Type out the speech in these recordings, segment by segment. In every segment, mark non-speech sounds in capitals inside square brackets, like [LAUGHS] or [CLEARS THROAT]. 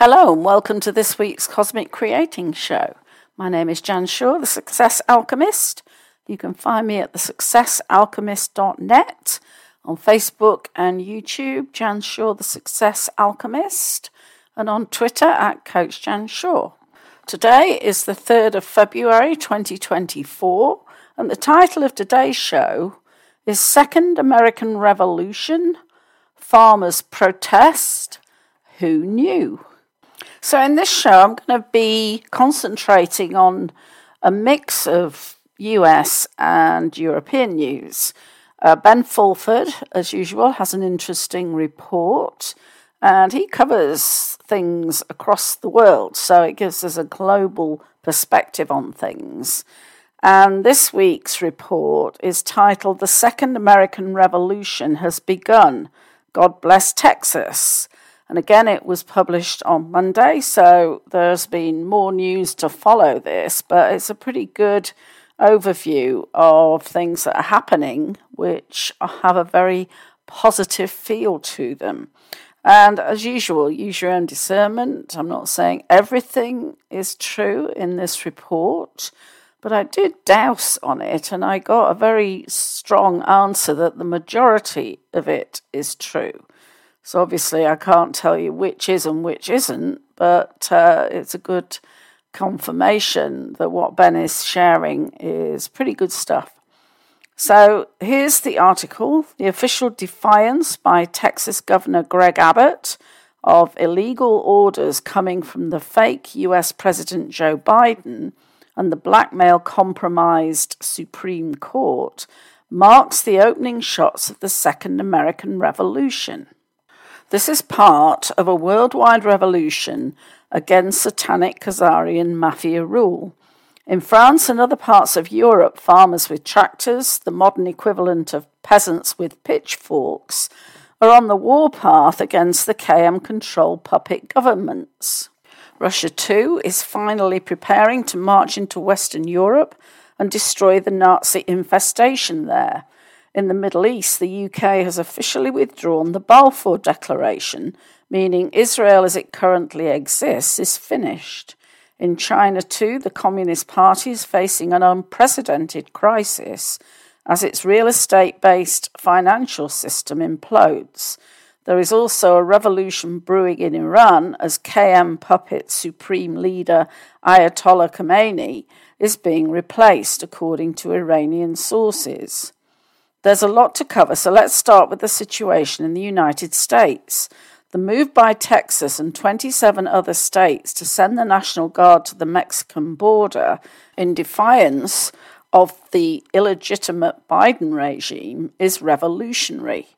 Hello, and welcome to this week's Cosmic Creating Show. My name is Jan Shaw, the Success Alchemist. You can find me at thesuccessalchemist.net on Facebook and YouTube, Jan Shaw, the Success Alchemist, and on Twitter at Coach Jan Shaw. Today is the 3rd of February 2024, and the title of today's show is Second American Revolution Farmers Protest. Who knew? So, in this show, I'm going to be concentrating on a mix of US and European news. Uh, ben Fulford, as usual, has an interesting report and he covers things across the world, so it gives us a global perspective on things. And this week's report is titled The Second American Revolution Has Begun. God Bless Texas. And again, it was published on Monday, so there's been more news to follow this, but it's a pretty good overview of things that are happening, which have a very positive feel to them. And as usual, use your own discernment. I'm not saying everything is true in this report, but I did douse on it and I got a very strong answer that the majority of it is true. So obviously, I can't tell you which is and which isn't, but uh, it's a good confirmation that what Ben is sharing is pretty good stuff. So here's the article The official defiance by Texas Governor Greg Abbott of illegal orders coming from the fake US President Joe Biden and the blackmail compromised Supreme Court marks the opening shots of the Second American Revolution. This is part of a worldwide revolution against satanic Khazarian mafia rule. In France and other parts of Europe, farmers with tractors, the modern equivalent of peasants with pitchforks, are on the warpath against the KM controlled puppet governments. Russia, too, is finally preparing to march into Western Europe and destroy the Nazi infestation there. In the Middle East, the UK has officially withdrawn the Balfour Declaration, meaning Israel as it currently exists is finished. In China, too, the Communist Party is facing an unprecedented crisis as its real estate based financial system implodes. There is also a revolution brewing in Iran as KM puppet supreme leader Ayatollah Khomeini is being replaced, according to Iranian sources. There's a lot to cover, so let's start with the situation in the United States. The move by Texas and 27 other states to send the National Guard to the Mexican border in defiance of the illegitimate Biden regime is revolutionary.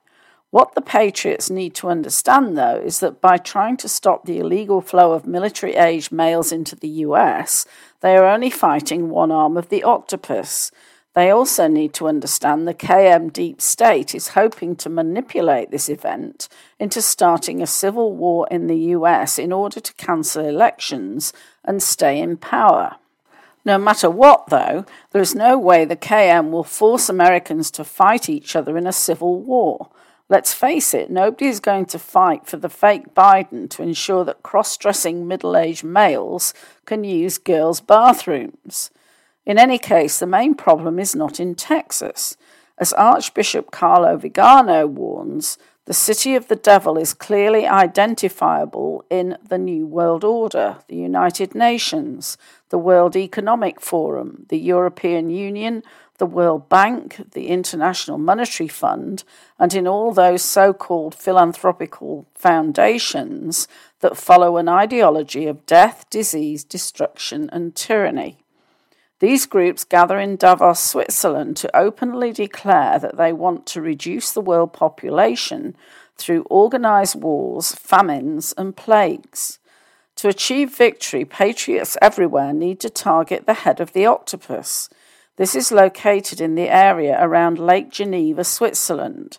What the Patriots need to understand, though, is that by trying to stop the illegal flow of military age males into the US, they are only fighting one arm of the octopus. They also need to understand the KM deep state is hoping to manipulate this event into starting a civil war in the US in order to cancel elections and stay in power. No matter what, though, there is no way the KM will force Americans to fight each other in a civil war. Let's face it, nobody is going to fight for the fake Biden to ensure that cross dressing middle aged males can use girls' bathrooms. In any case, the main problem is not in Texas. As Archbishop Carlo Vigano warns, the city of the devil is clearly identifiable in the New World Order, the United Nations, the World Economic Forum, the European Union, the World Bank, the International Monetary Fund, and in all those so called philanthropical foundations that follow an ideology of death, disease, destruction, and tyranny. These groups gather in Davos, Switzerland to openly declare that they want to reduce the world population through organized wars, famines, and plagues. To achieve victory, patriots everywhere need to target the head of the octopus. This is located in the area around Lake Geneva, Switzerland.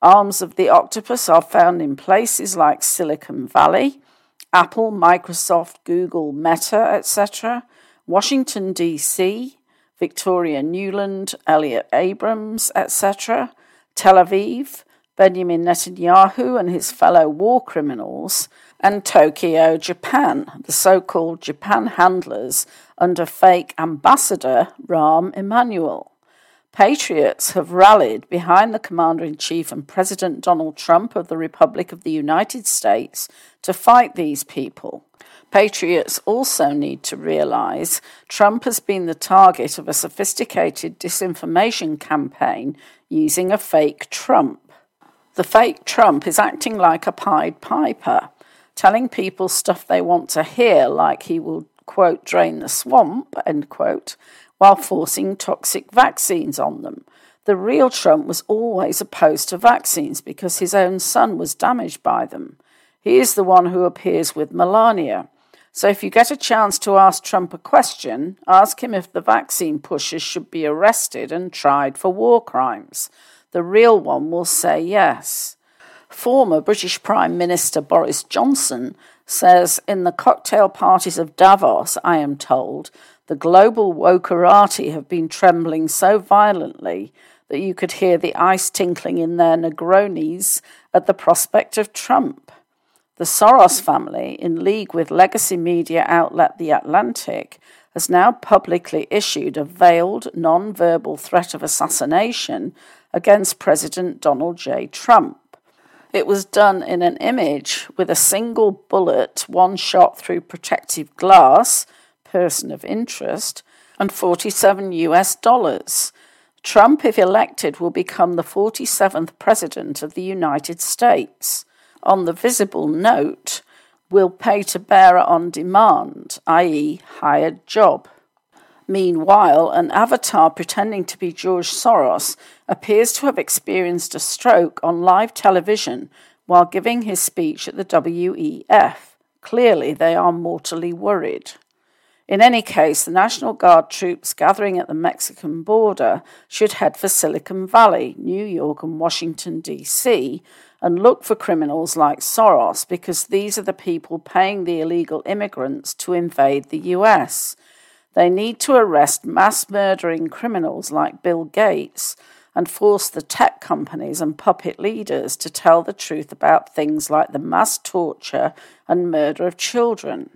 Arms of the octopus are found in places like Silicon Valley, Apple, Microsoft, Google, Meta, etc., Washington, D.C., Victoria Nuland, Elliott Abrams, etc., Tel Aviv, Benjamin Netanyahu and his fellow war criminals, and Tokyo, Japan, the so called Japan handlers under fake ambassador Rahm Emanuel. Patriots have rallied behind the Commander in Chief and President Donald Trump of the Republic of the United States to fight these people. Patriots also need to realize Trump has been the target of a sophisticated disinformation campaign using a fake Trump. The fake Trump is acting like a Pied Piper, telling people stuff they want to hear, like he will, quote, drain the swamp, end quote, while forcing toxic vaccines on them. The real Trump was always opposed to vaccines because his own son was damaged by them. He is the one who appears with Melania. So if you get a chance to ask Trump a question, ask him if the vaccine pushers should be arrested and tried for war crimes. The real one will say yes. Former British Prime Minister Boris Johnson says in the cocktail parties of Davos, I am told, the global wokerati have been trembling so violently that you could hear the ice tinkling in their Negronis at the prospect of Trump. The Soros family, in league with legacy media outlet The Atlantic, has now publicly issued a veiled, non verbal threat of assassination against President Donald J. Trump. It was done in an image with a single bullet, one shot through protective glass, person of interest, and 47 US dollars. Trump, if elected, will become the 47th President of the United States on the visible note will pay to bearer on demand, i.e., hired job. Meanwhile, an avatar pretending to be George Soros appears to have experienced a stroke on live television while giving his speech at the WEF. Clearly, they are mortally worried. In any case, the National Guard troops gathering at the Mexican border should head for Silicon Valley, New York, and Washington, D.C., and look for criminals like Soros because these are the people paying the illegal immigrants to invade the US. They need to arrest mass murdering criminals like Bill Gates and force the tech companies and puppet leaders to tell the truth about things like the mass torture and murder of children.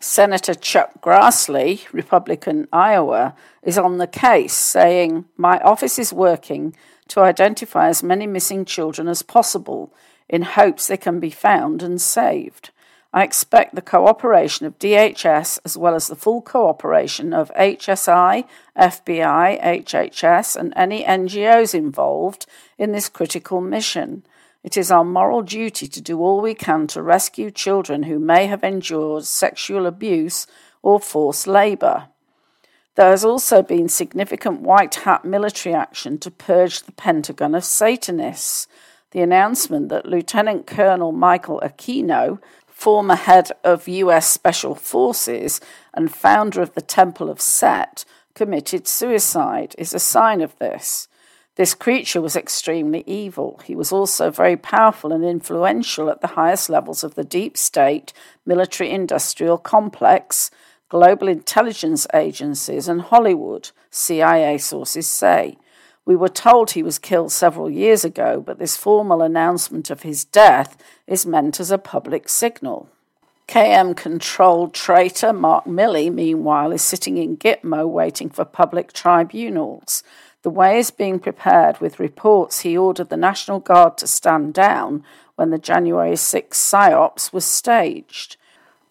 Senator Chuck Grassley, Republican Iowa, is on the case, saying, My office is working to identify as many missing children as possible in hopes they can be found and saved. I expect the cooperation of DHS as well as the full cooperation of HSI, FBI, HHS, and any NGOs involved in this critical mission. It is our moral duty to do all we can to rescue children who may have endured sexual abuse or forced labour. There has also been significant white hat military action to purge the Pentagon of Satanists. The announcement that Lieutenant Colonel Michael Aquino, former head of U.S. Special Forces and founder of the Temple of Set, committed suicide is a sign of this. This creature was extremely evil. He was also very powerful and influential at the highest levels of the deep state military industrial complex global intelligence agencies, and Hollywood, CIA sources say. We were told he was killed several years ago, but this formal announcement of his death is meant as a public signal. KM controlled traitor Mark Milley, meanwhile, is sitting in Gitmo waiting for public tribunals. The way is being prepared with reports he ordered the National Guard to stand down when the January 6 psyops was staged.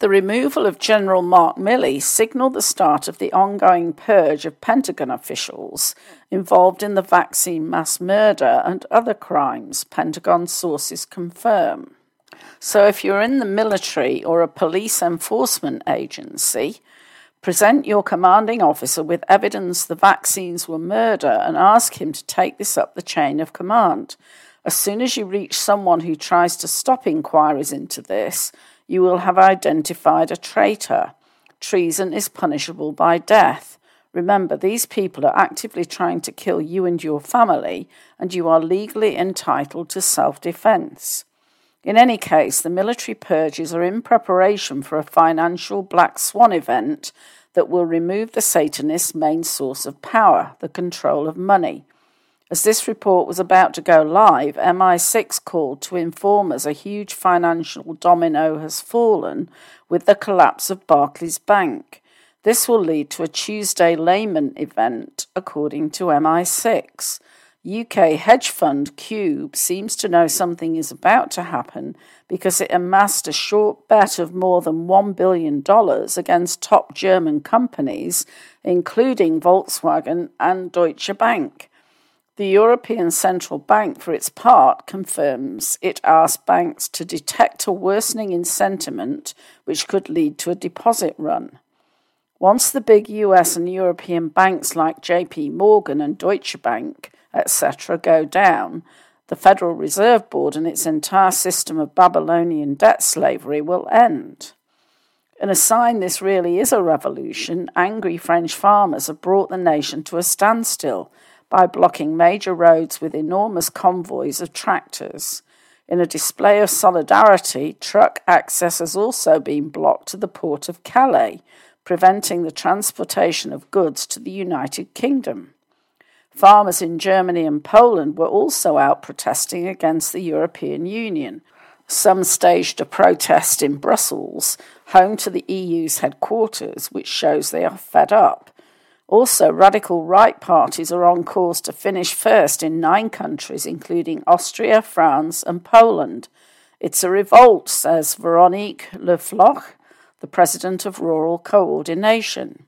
The removal of General Mark Milley signaled the start of the ongoing purge of Pentagon officials involved in the vaccine mass murder and other crimes, Pentagon sources confirm. So, if you're in the military or a police enforcement agency, present your commanding officer with evidence the vaccines were murder and ask him to take this up the chain of command. As soon as you reach someone who tries to stop inquiries into this, you will have identified a traitor. Treason is punishable by death. Remember, these people are actively trying to kill you and your family, and you are legally entitled to self defense. In any case, the military purges are in preparation for a financial black swan event that will remove the Satanists' main source of power, the control of money. As this report was about to go live, MI6 called to inform us a huge financial domino has fallen with the collapse of Barclays Bank. This will lead to a Tuesday Lehman event, according to MI6. UK hedge fund Qube seems to know something is about to happen because it amassed a short bet of more than $1 billion against top German companies, including Volkswagen and Deutsche Bank. The European Central Bank, for its part, confirms it asked banks to detect a worsening in sentiment which could lead to a deposit run. Once the big US and European banks like JP Morgan and Deutsche Bank etc., go down, the Federal Reserve Board and its entire system of Babylonian debt slavery will end. In a sign this really is a revolution, angry French farmers have brought the nation to a standstill by blocking major roads with enormous convoys of tractors. In a display of solidarity, truck access has also been blocked to the port of Calais, preventing the transportation of goods to the United Kingdom. Farmers in Germany and Poland were also out protesting against the European Union. Some staged a protest in Brussels, home to the EU's headquarters, which shows they are fed up. Also, radical right parties are on course to finish first in nine countries, including Austria, France, and Poland. It's a revolt, says Veronique Le Floch, the president of Rural Coordination.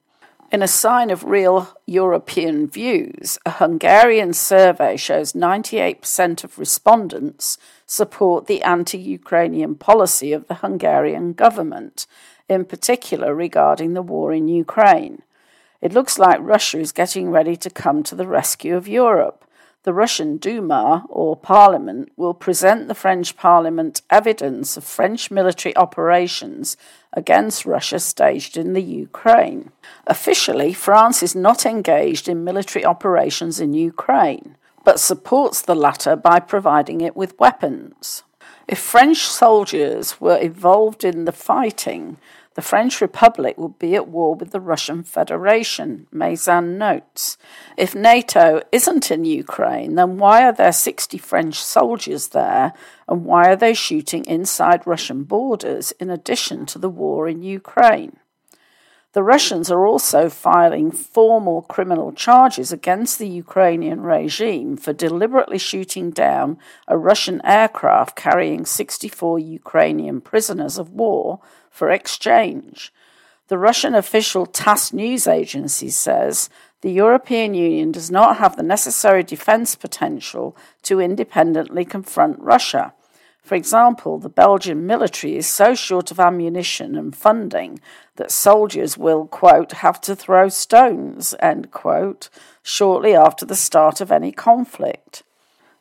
In a sign of real European views, a Hungarian survey shows 98% of respondents support the anti Ukrainian policy of the Hungarian government, in particular regarding the war in Ukraine. It looks like Russia is getting ready to come to the rescue of Europe. The Russian Duma, or parliament, will present the French parliament evidence of French military operations against Russia staged in the Ukraine. Officially, France is not engaged in military operations in Ukraine, but supports the latter by providing it with weapons. If French soldiers were involved in the fighting, the French Republic would be at war with the Russian Federation, Meyssan notes. If NATO isn't in Ukraine, then why are there 60 French soldiers there, and why are they shooting inside Russian borders in addition to the war in Ukraine? The Russians are also filing formal criminal charges against the Ukrainian regime for deliberately shooting down a Russian aircraft carrying 64 Ukrainian prisoners of war for exchange. The Russian official TASS news agency says the European Union does not have the necessary defence potential to independently confront Russia. For example, the Belgian military is so short of ammunition and funding that soldiers will, quote, have to throw stones, end quote, shortly after the start of any conflict.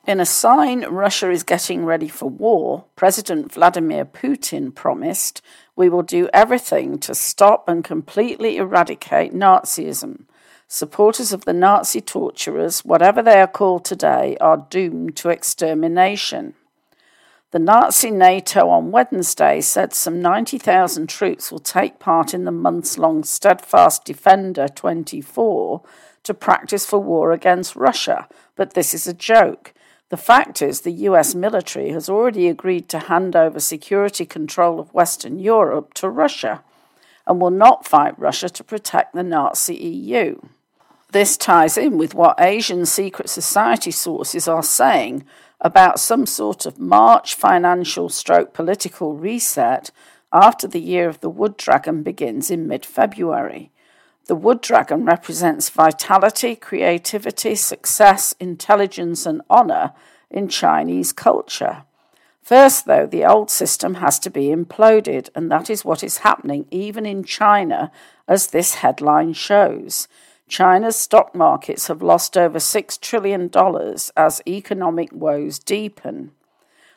In a sign Russia is getting ready for war, President Vladimir Putin promised, We will do everything to stop and completely eradicate Nazism. Supporters of the Nazi torturers, whatever they are called today, are doomed to extermination. The Nazi NATO on Wednesday said some 90,000 troops will take part in the months long Steadfast Defender 24 to practice for war against Russia, but this is a joke. The fact is, the US military has already agreed to hand over security control of Western Europe to Russia and will not fight Russia to protect the Nazi EU. This ties in with what Asian secret society sources are saying about some sort of March financial stroke political reset after the year of the wood dragon begins in mid February. The wood dragon represents vitality, creativity, success, intelligence, and honor in Chinese culture. First, though, the old system has to be imploded, and that is what is happening even in China, as this headline shows. China's stock markets have lost over $6 trillion as economic woes deepen.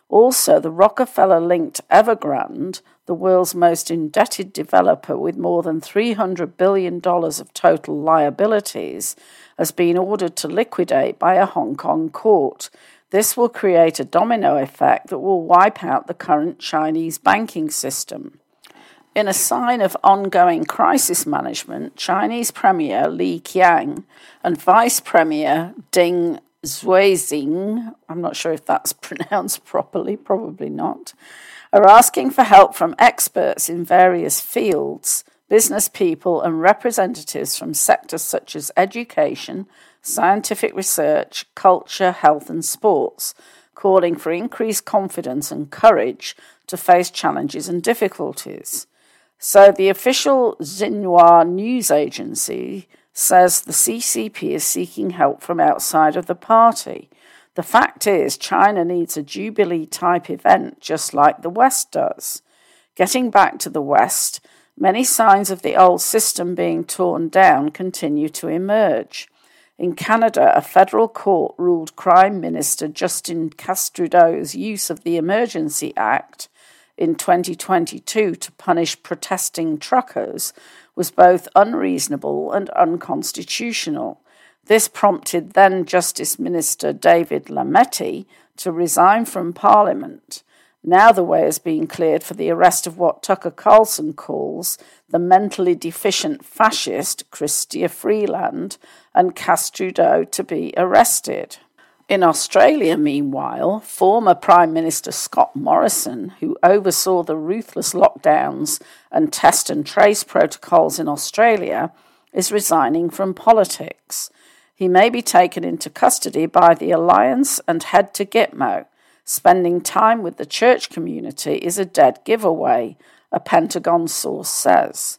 Also, the Rockefeller linked Evergrande, the world's most indebted developer with more than $300 billion of total liabilities, has been ordered to liquidate by a Hong Kong court. This will create a domino effect that will wipe out the current Chinese banking system. In a sign of ongoing crisis management, Chinese Premier Li Qiang and Vice Premier Ding Xuexing, I'm not sure if that's [LAUGHS] pronounced properly, probably not, are asking for help from experts in various fields, business people, and representatives from sectors such as education, scientific research, culture, health, and sports, calling for increased confidence and courage to face challenges and difficulties. So the official Xinhua news agency says the CCP is seeking help from outside of the party. The fact is, China needs a Jubilee type event just like the West does. Getting back to the West, many signs of the old system being torn down continue to emerge. In Canada, a federal court ruled Prime Minister Justin Trudeau's use of the Emergency Act in 2022 to punish protesting truckers was both unreasonable and unconstitutional. This prompted then Justice Minister David Lametti to resign from Parliament. Now the way is being cleared for the arrest of what Tucker Carlson calls the mentally deficient fascist Chrystia Freeland and Cass Trudeau to be arrested. In Australia, meanwhile, former Prime Minister Scott Morrison, who oversaw the ruthless lockdowns and test and trace protocols in Australia, is resigning from politics. He may be taken into custody by the Alliance and head to Gitmo. Spending time with the church community is a dead giveaway, a Pentagon source says.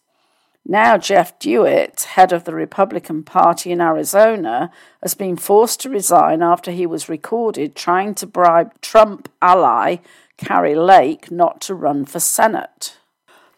Now, Jeff DeWit, head of the Republican Party in Arizona, has been forced to resign after he was recorded trying to bribe Trump ally Kari Lake not to run for Senate.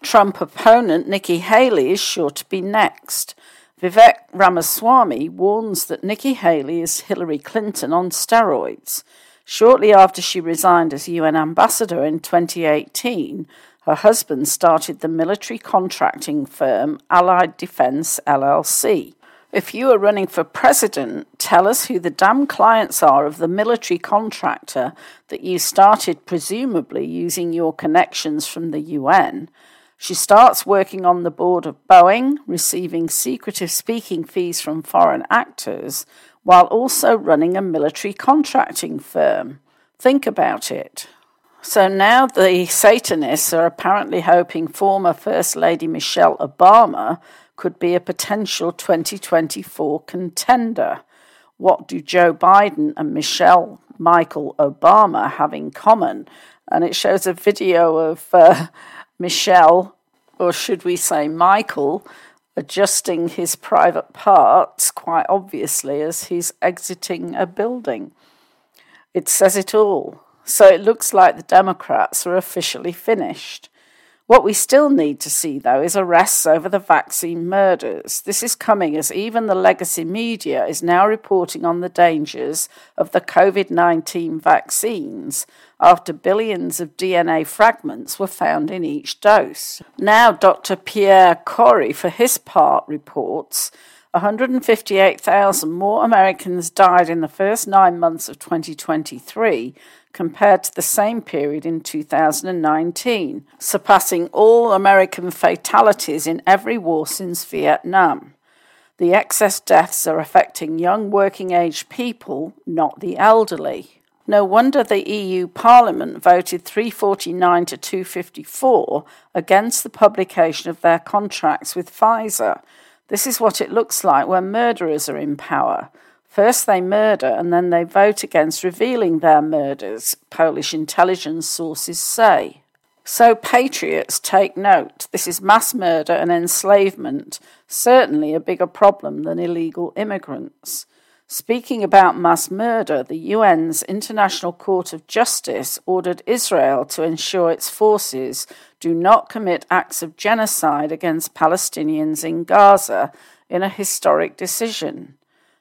Trump opponent Nikki Haley is sure to be next. Vivek Ramaswamy warns that Nikki Haley is Hillary Clinton on steroids. Shortly after she resigned as UN ambassador in 2018, her husband started the military contracting firm Allied Defense LLC. If you are running for president, tell us who the damn clients are of the military contractor that you started presumably using your connections from the UN. She starts working on the board of Boeing, receiving secretive speaking fees from foreign actors, while also running a military contracting firm. Think about it. So now the Satanists are apparently hoping former First Lady Michelle Obama could be a potential 2024 contender. What do Joe Biden and Michelle Michael Obama have in common? And it shows a video of uh, Michelle, or should we say Michael, adjusting his private parts quite obviously as he's exiting a building. It says it all. So it looks like the Democrats are officially finished. What we still need to see, though, is arrests over the vaccine murders. This is coming as even the legacy media is now reporting on the dangers of the COVID 19 vaccines after billions of DNA fragments were found in each dose. Now, Dr. Pierre Kory, for his part, reports 158,000 more Americans died in the first nine months of 2023 compared to the same period in 2019, surpassing all American fatalities in every war since Vietnam. The excess deaths are affecting young working age people, not the elderly. No wonder the EU Parliament voted 349 to 254 against the publication of their contracts with Pfizer. This is what it looks like when murderers are in power. First they murder and then they vote against revealing their murders, Polish intelligence sources say. So, patriots, take note. This is mass murder and enslavement, certainly a bigger problem than illegal immigrants. Speaking about mass murder, the UN's International Court of Justice ordered Israel to ensure its forces do not commit acts of genocide against Palestinians in Gaza in a historic decision.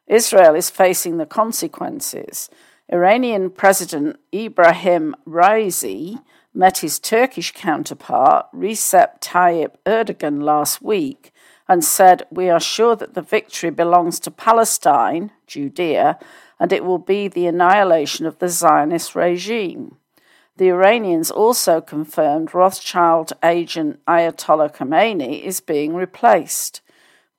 Israel is facing the consequences. Iranian President Ibrahim Raisi met his Turkish counterpart Recep Tayyip Erdogan last week and said, We are sure that the victory belongs to Palestine, Judea, and it will be the annihilation of the Zionist regime. The Iranians also confirmed Rothschild agent Ayatollah Khomeini is being replaced.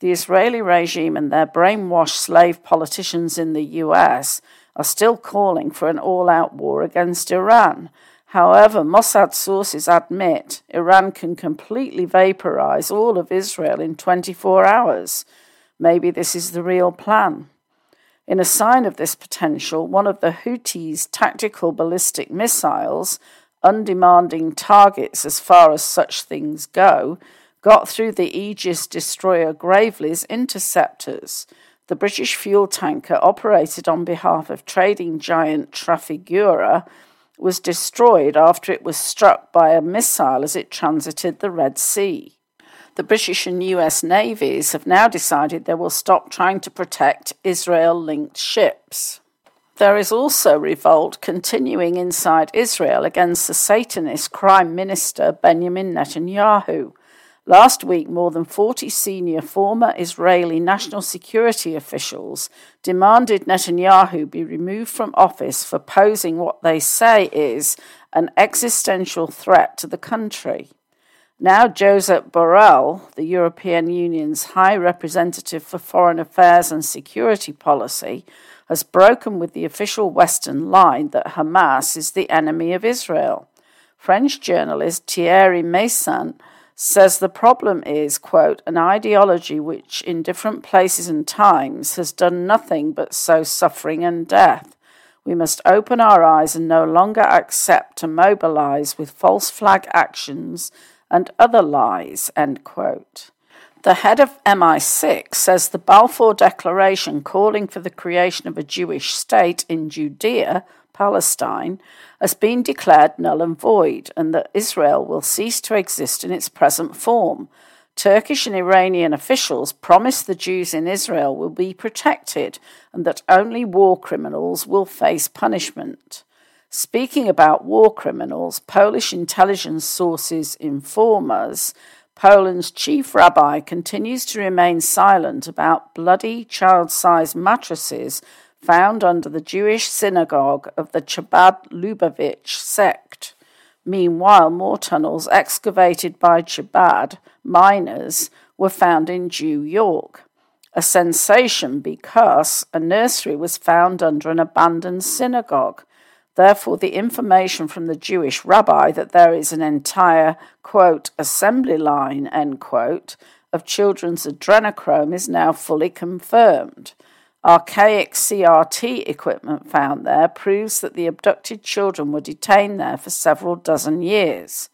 The Israeli regime and their brainwashed slave politicians in the US are still calling for an all out war against Iran. However, Mossad sources admit Iran can completely vaporize all of Israel in 24 hours. Maybe this is the real plan. In a sign of this potential, one of the Houthis' tactical ballistic missiles, undemanding targets as far as such things go, got through the Aegis destroyer Gravely's interceptors. The British fuel tanker operated on behalf of trading giant Trafigura was destroyed after it was struck by a missile as it transited the Red Sea the British and US navies have now decided they will stop trying to protect Israel linked ships. There is also revolt continuing inside Israel against the Satanist Prime Minister Benjamin Netanyahu. Last week, more than 40 senior former Israeli national security officials demanded Netanyahu be removed from office for posing what they say is an existential threat to the country. Now, Josep Borrell, the European Union's High Representative for Foreign Affairs and Security Policy, has broken with the official Western line that Hamas is the enemy of Israel. French journalist Thierry Meyssan says the problem is, quote, an ideology which in different places and times has done nothing but sow suffering and death. We must open our eyes and no longer accept to mobilize with false flag actions and other lies. End quote. The head of MI6 says the Balfour Declaration calling for the creation of a Jewish state in Judea, Palestine, has been declared null and void, and that Israel will cease to exist in its present form. Turkish and Iranian officials promise the Jews in Israel will be protected and that only war criminals will face punishment. Speaking about war criminals, Polish intelligence sources inform us Poland's chief rabbi continues to remain silent about bloody child sized mattresses found under the Jewish synagogue of the Chabad Lubavitch sect. Meanwhile, more tunnels excavated by Chabad miners were found in New York. A sensation because a nursery was found under an abandoned synagogue. Therefore, the information from the Jewish rabbi that there is an entire, quote, assembly line, end quote, of children's adrenochrome is now fully confirmed. Archaic CRT equipment found there proves that the abducted children were detained there for several dozen years.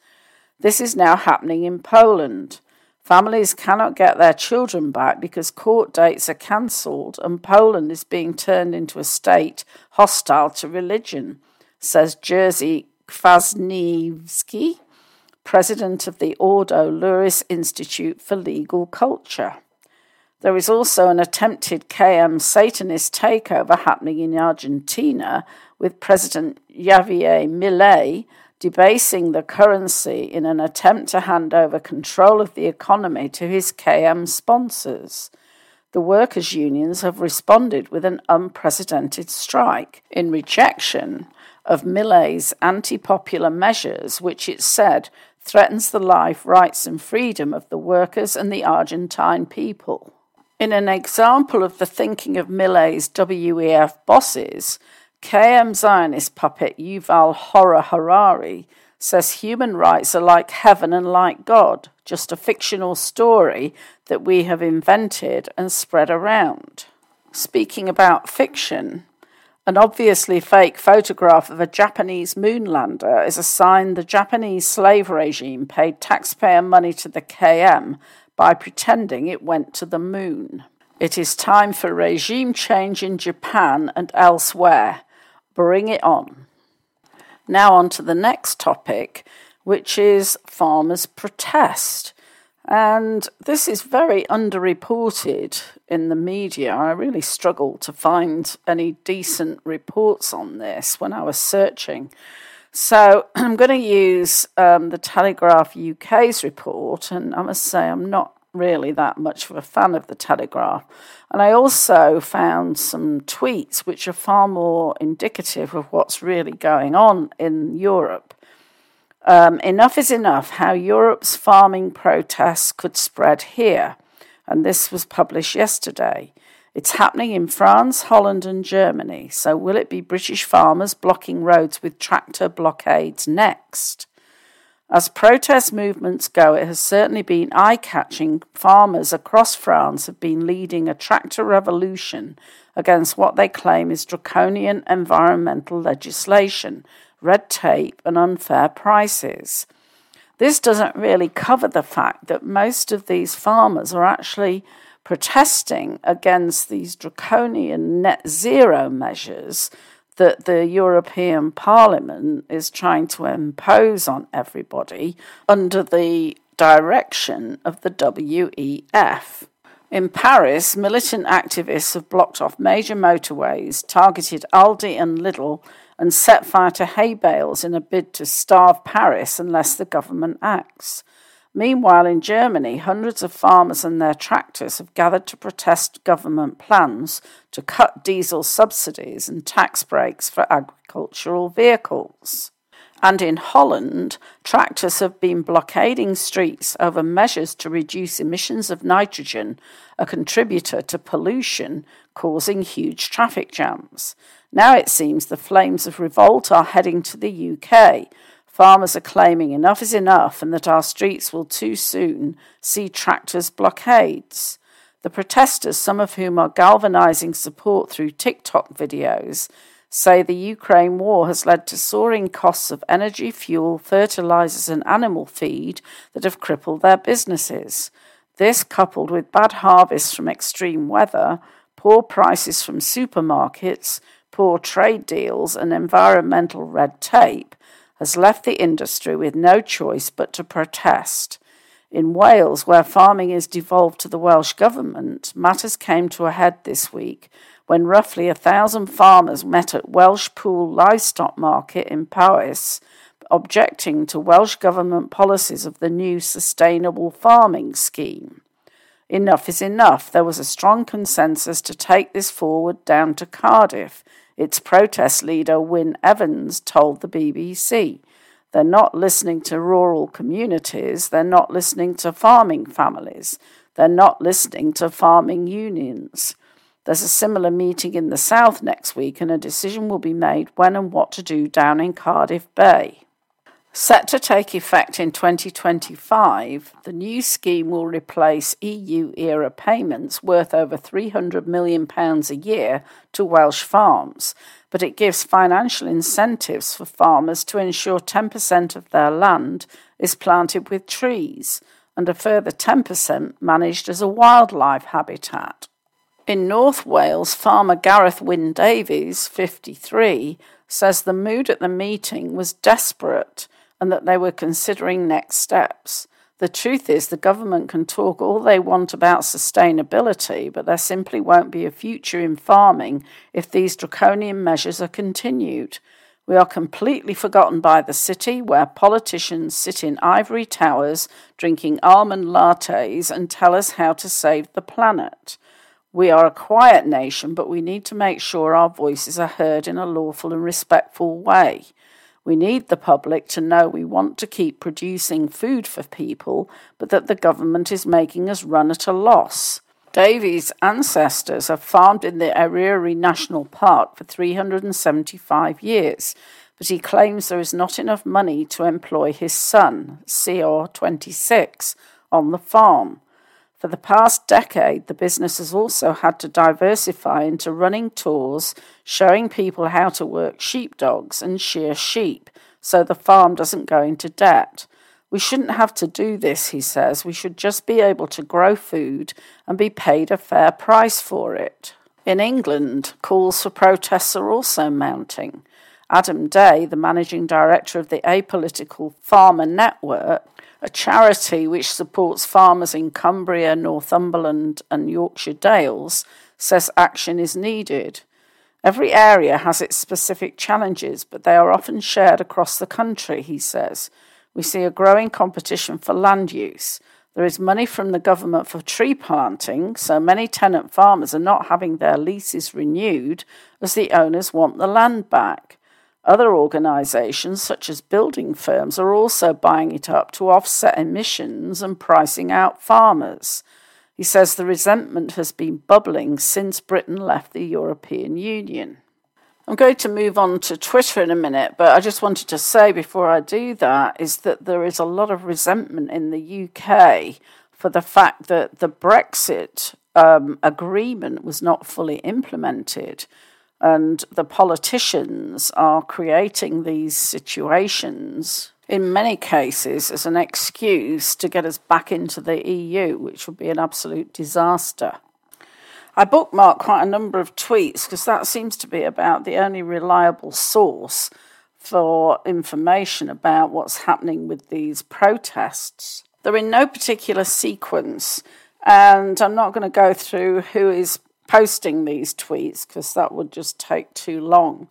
This is now happening in Poland. Families cannot get their children back because court dates are cancelled, and Poland is being turned into a state hostile to religion says Jerzy Kwasniewski, president of the Ordo Iuris Institute for Legal Culture. There is also an attempted KM Satanist takeover happening in Argentina, with President Javier Milei debasing the currency in an attempt to hand over control of the economy to his KM sponsors. The workers' unions have responded with an unprecedented strike in rejection of Milei's anti popular measures, which it said threatens the life, rights, and freedom of the workers and the Argentine people. In an example of the thinking of Milei's WEF bosses, KM Zionist puppet Yuval Hora Harari says human rights are like heaven and like God, just a fictional story that we have invented and spread around. Speaking about fiction, an obviously fake photograph of a Japanese moonlander is a sign the Japanese slave regime paid taxpayer money to the KM by pretending it went to the moon. It is time for regime change in Japan and elsewhere. Bring it on. Now, on to the next topic, which is farmers' protest. And this is very underreported in the media. I really struggled to find any decent reports on this when I was searching. So [CLEARS THROAT] I'm going to use um, the Telegraph UK's report, and I must say I'm not really that much of a fan of the Telegraph. And I also found some tweets which are far more indicative of what's really going on in Europe. Um, enough is enough how Europe's farming protests could spread here. And this was published yesterday. It's happening in France, Holland, and Germany. So, will it be British farmers blocking roads with tractor blockades next? As protest movements go, it has certainly been eye catching. Farmers across France have been leading a tractor revolution against what they claim is draconian environmental legislation, red tape, and unfair prices. This doesn't really cover the fact that most of these farmers are actually protesting against these draconian net zero measures that the European Parliament is trying to impose on everybody under the direction of the WEF. In Paris, militant activists have blocked off major motorways, targeted Aldi and Lidl, and set fire to hay bales in a bid to starve Paris unless the government acts. Meanwhile, in Germany, hundreds of farmers and their tractors have gathered to protest government plans to cut diesel subsidies and tax breaks for agricultural vehicles. And in Holland, tractors have been blockading streets over measures to reduce emissions of nitrogen, a contributor to pollution, causing huge traffic jams. Now it seems the flames of revolt are heading to the UK, Farmers are claiming enough is enough and that our streets will too soon see tractors' blockades. The protesters, some of whom are galvanizing support through TikTok videos, say the Ukraine war has led to soaring costs of energy, fuel, fertilizers, and animal feed that have crippled their businesses. This, coupled with bad harvests from extreme weather, poor prices from supermarkets, poor trade deals, and environmental red tape, has left the industry with no choice but to protest. In Wales, where farming is devolved to the Welsh Government, matters came to a head this week when roughly a thousand farmers met at Welshpool Livestock Market in Powys, objecting to Welsh Government policies of the new Sustainable Farming Scheme. Enough is enough. There was a strong consensus to take this forward down to Cardiff its protest leader, Wyn Evans, told the BBC. They're not listening to rural communities, they're not listening to farming families, they're not listening to farming unions. There's a similar meeting in the south next week, and a decision will be made when and what to do down in Cardiff Bay. Set to take effect in 2025, the new scheme will replace EU era payments worth over £300 million a year to Welsh farms, but it gives financial incentives for farmers to ensure 10% of their land is planted with trees and a further 10% managed as a wildlife habitat. In North Wales, farmer Gareth Wyn Davies, 53, says the mood at the meeting was desperate and that they were considering next steps. The truth is, the government can talk all they want about sustainability, but there simply won't be a future in farming if these draconian measures are continued. We are completely forgotten by the city, where politicians sit in ivory towers drinking almond lattes and tell us how to save the planet. We are a quiet nation, but we need to make sure our voices are heard in a lawful and respectful way. We need the public to know we want to keep producing food for people, but that the government is making us run at a loss. Davies' ancestors have farmed in the Eryri National Park for 375 years, but he claims there is not enough money to employ his son, CR26, on the farm. For the past decade, the business has also had to diversify into running tours showing people how to work sheepdogs and shear sheep so the farm doesn't go into debt. We shouldn't have to do this, he says. We should just be able to grow food and be paid a fair price for it. In England, calls for protests are also mounting. Adam Day, the managing director of the Apolitical Farmer Network, a charity which supports farmers in Cumbria, Northumberland, and Yorkshire Dales, says action is needed. Every area has its specific challenges, but they are often shared across the country, he says. We see a growing competition for land use. There is money from the government for tree planting, so many tenant farmers are not having their leases renewed as the owners want the land back. Other organisations, such as building firms, are also buying it up to offset emissions and pricing out farmers. He says the resentment has been bubbling since Britain left the European Union. I'm going to move on to Twitter in a minute, but I just wanted to say before I do that is that there is a lot of resentment in the UK for the fact that the Brexit um, agreement was not fully implemented. And the politicians are creating these situations, in many cases, as an excuse to get us back into the EU, which would be an absolute disaster. I bookmark quite a number of tweets because that seems to be about the only reliable source for information about what's happening with these protests. They're in no particular sequence, and I'm not going to go through who is posting these tweets because that would just take too long.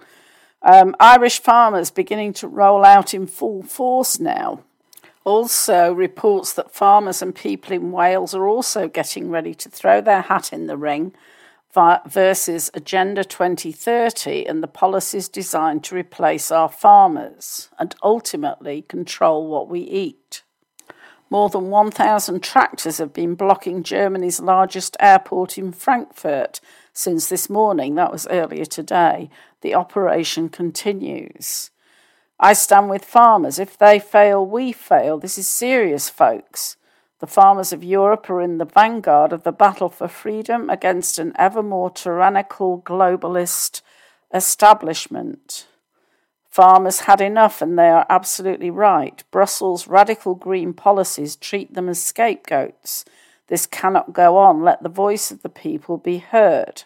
Um, Irish farmers beginning to roll out in full force now. Also, reports that farmers and people in Wales are also getting ready to throw their hat in the ring versus Agenda 2030 and the policies designed to replace our farmers and ultimately control what we eat. More than 1,000 tractors have been blocking Germany's largest airport in Frankfurt since this morning. That was earlier today. The operation continues. I stand with farmers. If they fail, we fail. This is serious, folks. The farmers of Europe are in the vanguard of the battle for freedom against an ever more tyrannical globalist establishment. Farmers had enough, and they are absolutely right. Brussels' radical green policies treat them as scapegoats. This cannot go on. Let the voice of the people be heard.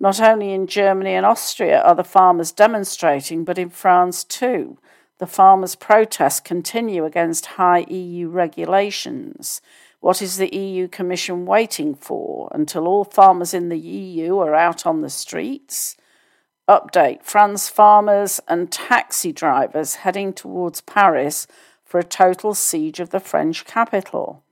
Not only in Germany and Austria are the farmers demonstrating, but in France too. The farmers' protests continue against high EU regulations. What is the EU Commission waiting for? Until all farmers in the EU are out on the streets? Update France farmers and taxi drivers heading towards Paris for a total siege of the French capital.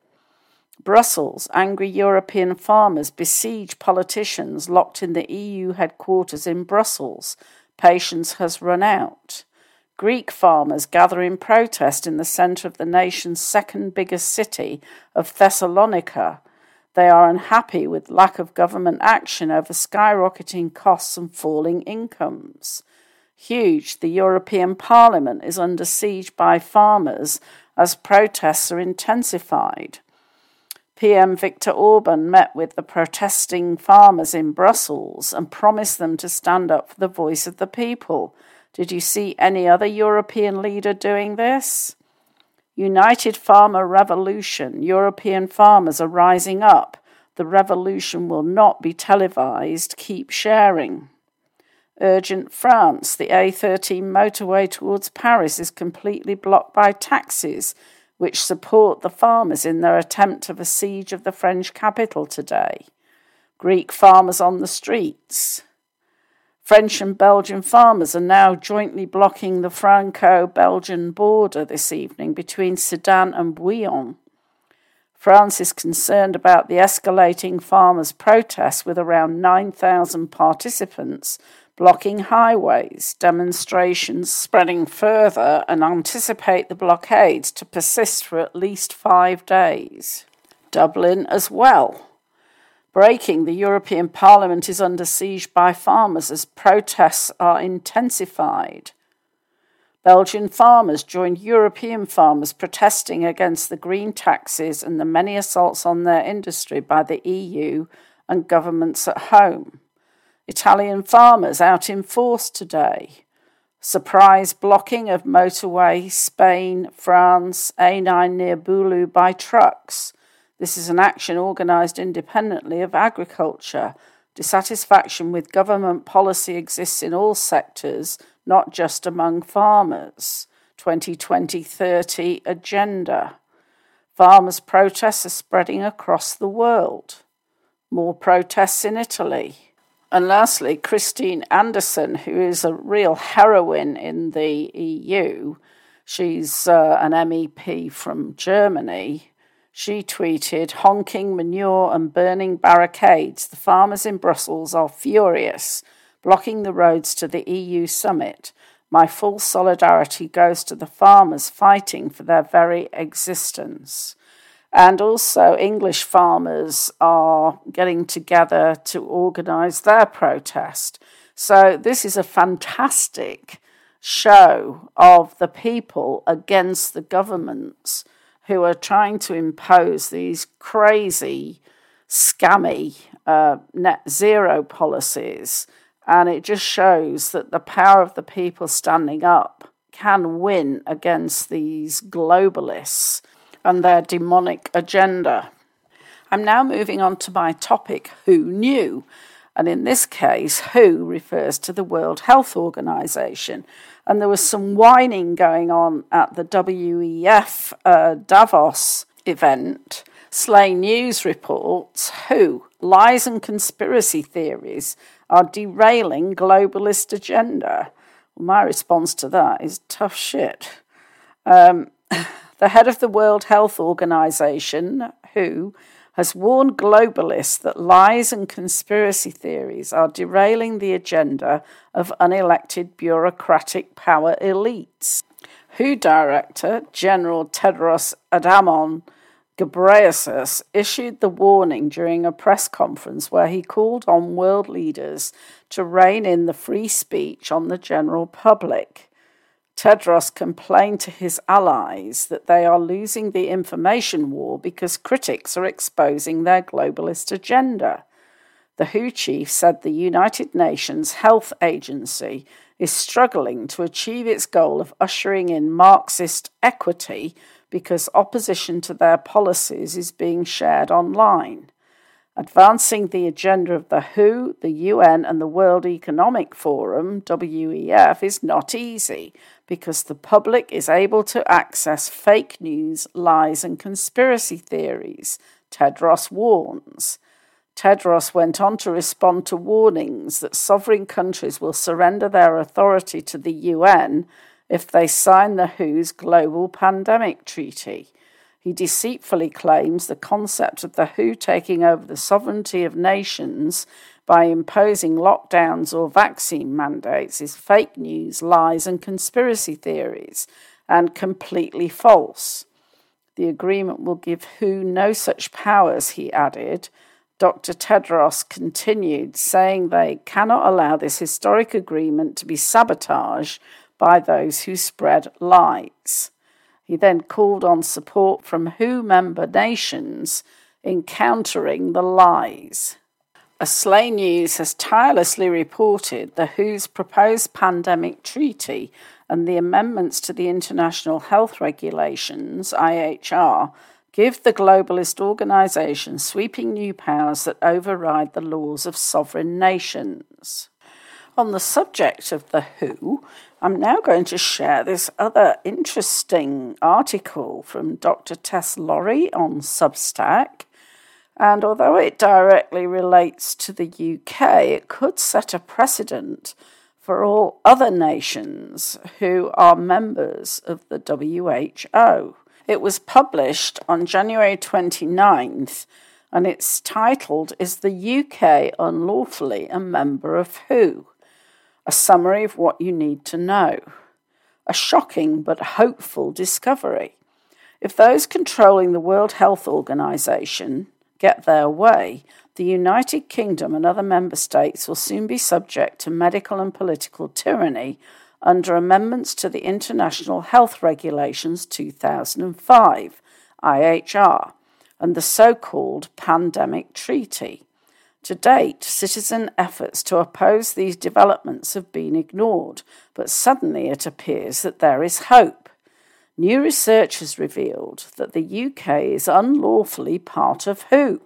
Brussels, angry European farmers besiege politicians locked in the EU headquarters in Brussels. Patience has run out. Greek farmers gather in protest in the centre of the nation's second biggest city of Thessalonica they are unhappy with lack of government action over skyrocketing costs and falling incomes. Huge, the European Parliament is under siege by farmers as protests are intensified. PM Viktor Orban met with the protesting farmers in Brussels and promised them to stand up for the voice of the people. Did you see any other European leader doing this? United Farmer Revolution. European farmers are rising up. The revolution will not be televised. Keep sharing. Urgent France. The A13 motorway towards Paris is completely blocked by taxis, which support the farmers in their attempt of a siege of the French capital today. Greek farmers on the streets. French and Belgian farmers are now jointly blocking the Franco Belgian border this evening between Sedan and Bouillon. France is concerned about the escalating farmers' protests with around 9,000 participants blocking highways, demonstrations spreading further, and anticipate the blockades to persist for at least five days. Dublin as well. Breaking, the European Parliament is under siege by farmers as protests are intensified. Belgian farmers joined European farmers protesting against the green taxes and the many assaults on their industry by the EU and governments at home. Italian farmers out in force today. Surprise blocking of motorway Spain, France, A9 near Boulou by trucks. This is an action organised independently of agriculture. Dissatisfaction with government policy exists in all sectors, not just among farmers. 2020 30 agenda. Farmers' protests are spreading across the world. More protests in Italy. And lastly, Christine Anderson, who is a real heroine in the EU. She's uh, an MEP from Germany. She tweeted, honking manure and burning barricades. The farmers in Brussels are furious, blocking the roads to the EU summit. My full solidarity goes to the farmers fighting for their very existence. And also, English farmers are getting together to organise their protest. So, this is a fantastic show of the people against the governments who are trying to impose these crazy, scammy uh, net zero policies and it just shows that the power of the people standing up can win against these globalists and their demonic agenda. I'm now moving on to my topic Who Knew? And in this case, WHO refers to the World Health Organization. And there was some whining going on at the WEF uh, Davos event. Slay News reports WHO, lies and conspiracy theories are derailing globalist agenda. Well, my response to that is tough shit. Um, [LAUGHS] the head of the World Health Organization, WHO, has warned globalists that lies and conspiracy theories are derailing the agenda of unelected bureaucratic power elites. WHO Director General Tedros Adhanom Ghebreyesus issued the warning during a press conference where he called on world leaders to rein in the free speech on the general public. Tedros complained to his allies that they are losing the information war because critics are exposing their globalist agenda. The WHO chief said the United Nations Health Agency is struggling to achieve its goal of ushering in Marxist equity because opposition to their policies is being shared online. Advancing the agenda of the WHO, the UN, and the World Economic Forum, WEF, is not easy because the public is able to access fake news, lies, and conspiracy theories, Tedros warns. Tedros went on to respond to warnings that sovereign countries will surrender their authority to the UN if they sign the WHO's Global Pandemic Treaty. He deceitfully claims the concept of the WHO taking over the sovereignty of nations by imposing lockdowns or vaccine mandates is fake news, lies, and conspiracy theories, and completely false. The agreement will give WHO no such powers, he added. Dr. Tedros continued, saying they cannot allow this historic agreement to be sabotaged by those who spread lies. He then called on support from WHO member nations in countering the lies. Slay News has tirelessly reported the WHO's proposed pandemic treaty and the amendments to the International Health Regulations, IHR, give the globalist organisation sweeping new powers that override the laws of sovereign nations. On the subject of the WHO, I'm now going to share this other interesting article from Dr. Tess Lawrie on Substack. And although it directly relates to the UK, it could set a precedent for all other nations who are members of the WHO. It was published on January 29th and it's titled Is the UK Unlawfully a Member of WHO? a summary of what you need to know. A shocking but hopeful discovery. If those controlling the World Health Organization get their way, the United Kingdom and other member states will soon be subject to medical and political tyranny under amendments to the International Health Regulations 2005, IHR, and the so called Pandemic Treaty. To date, citizen efforts to oppose these developments have been ignored, but suddenly it appears that there is hope. New research has revealed that the UK is unlawfully part of WHO.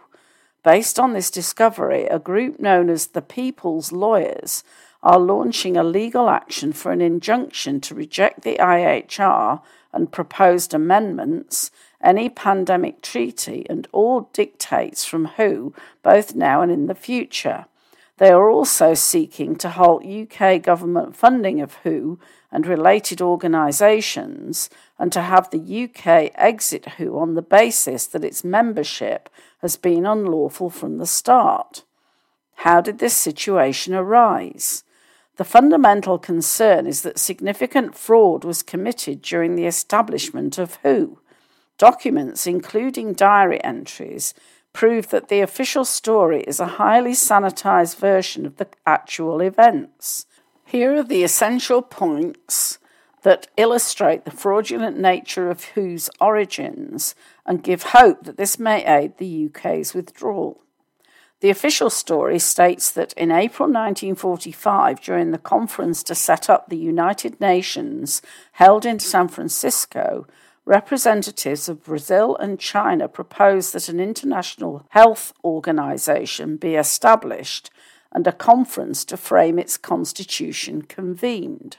Based on this discovery, a group known as the People's Lawyers are launching a legal action for an injunction to reject the IHR and proposed amendments, any pandemic treaty, and all dictates from WHO, both now and in the future. They are also seeking to halt UK government funding of WHO and related organisations and to have the UK exit WHO on the basis that its membership has been unlawful from the start. How did this situation arise? The fundamental concern is that significant fraud was committed during the establishment of WHO. Documents, including diary entries, prove that the official story is a highly sanitized version of the actual events. Here are the essential points that illustrate the fraudulent nature of WHO's origins and give hope that this may aid the UK's withdrawal. The official story states that in April 1945, during the conference to set up the United Nations held in San Francisco, representatives of Brazil and China proposed that an international health organization be established and a conference to frame its constitution convened.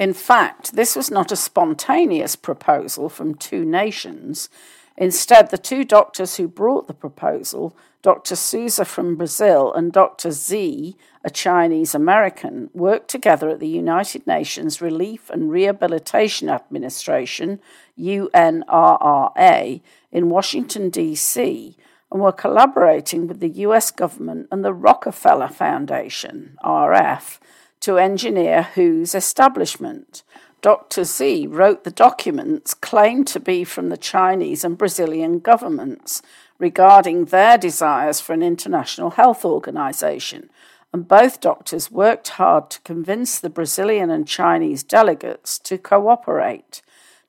In fact, this was not a spontaneous proposal from two nations. Instead, the two doctors who brought the proposal, Dr. Souza from Brazil and Dr. Sze, a Chinese American, worked together at the United Nations Relief and Rehabilitation Administration, UNRRA, in Washington, D.C., and were collaborating with the US government and the Rockefeller Foundation, RF, to engineer WHO's establishment. Dr. Sze wrote the documents claimed to be from the Chinese and Brazilian governments regarding their desires for an international health organization, and both doctors worked hard to convince the Brazilian and Chinese delegates to cooperate.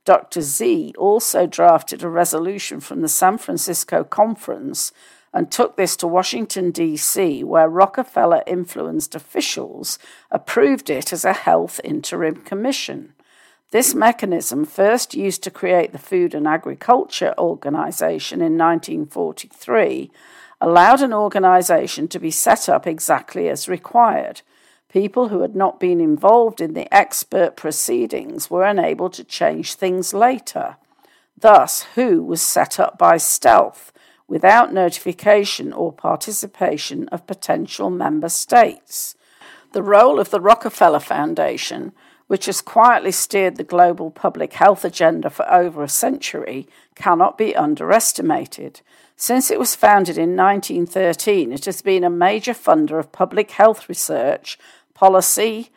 Dr. Sze also drafted a resolution from the San Francisco conference and took this to Washington, D.C., where Rockefeller influenced officials approved it as a health interim commission. This mechanism, first used to create the Food and Agriculture Organization in 1943, allowed an organization to be set up exactly as required. People who had not been involved in the expert proceedings were unable to change things later. Thus, WHO was set up by stealth, without notification or participation of potential member states. The role of the Rockefeller Foundation, which has quietly steered the global public health agenda for over a century, cannot be underestimated. Since it was founded in 1913, it has been a major funder of public health research policy,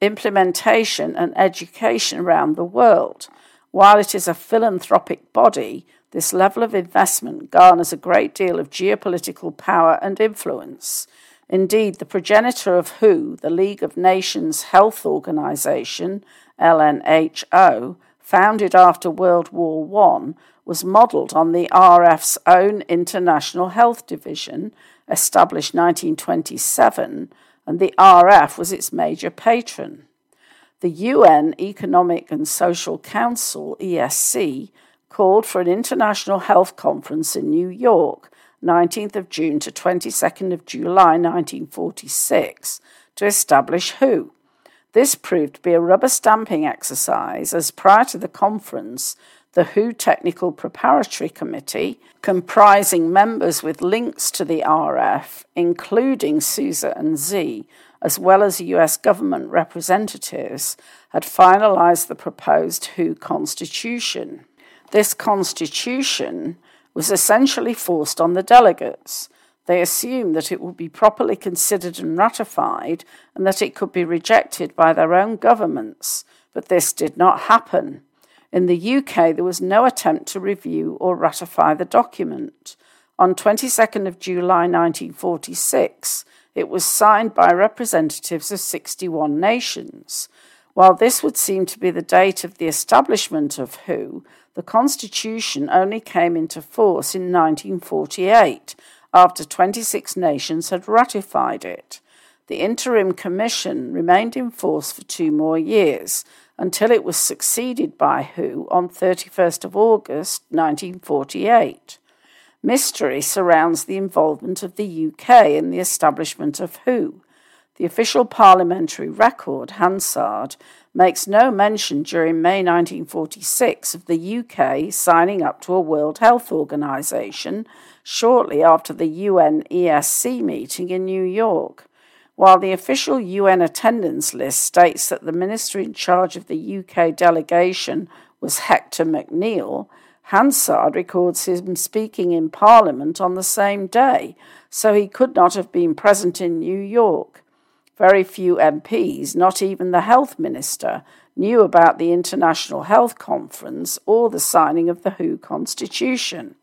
implementation, and education around the world. While it is a philanthropic body, this level of investment garners a great deal of geopolitical power and influence. Indeed, the progenitor of WHO, the League of Nations Health Organization, LNHO, founded after World War I, was modelled on the RF's own International Health Division, established 1927 and the RF was its major patron. The UN Economic and Social Council, ESC, called for an international health conference in New York, 19th of June to 22nd of July 1946, to establish WHO. This proved to be a rubber stamping exercise, as prior to the conference, the WHO Technical Preparatory Committee, comprising members with links to the RF, including Souza and Sze, as well as US government representatives, had finalized the proposed WHO constitution. This constitution was essentially forced on the delegates. They assumed that it would be properly considered and ratified and that it could be rejected by their own governments, but this did not happen. In the UK, there was no attempt to review or ratify the document. On 22nd of July 1946, it was signed by representatives of 61 nations. While this would seem to be the date of the establishment of WHO, the Constitution only came into force in 1948, after 26 nations had ratified it. The Interim Commission remained in force for two more years, until it was succeeded by WHO on 31st of August 1948. Mystery surrounds the involvement of the UK in the establishment of WHO. The official parliamentary record, Hansard, makes no mention during May 1946 of the UK signing up to a World Health Organization shortly after the UN ESC meeting in New York. While the official UN attendance list states that the minister in charge of the UK delegation was Hector McNeil, Hansard records him speaking in Parliament on the same day, so he could not have been present in New York. Very few MPs, not even the health minister, knew about the International Health Conference or the signing of the WHO Constitution.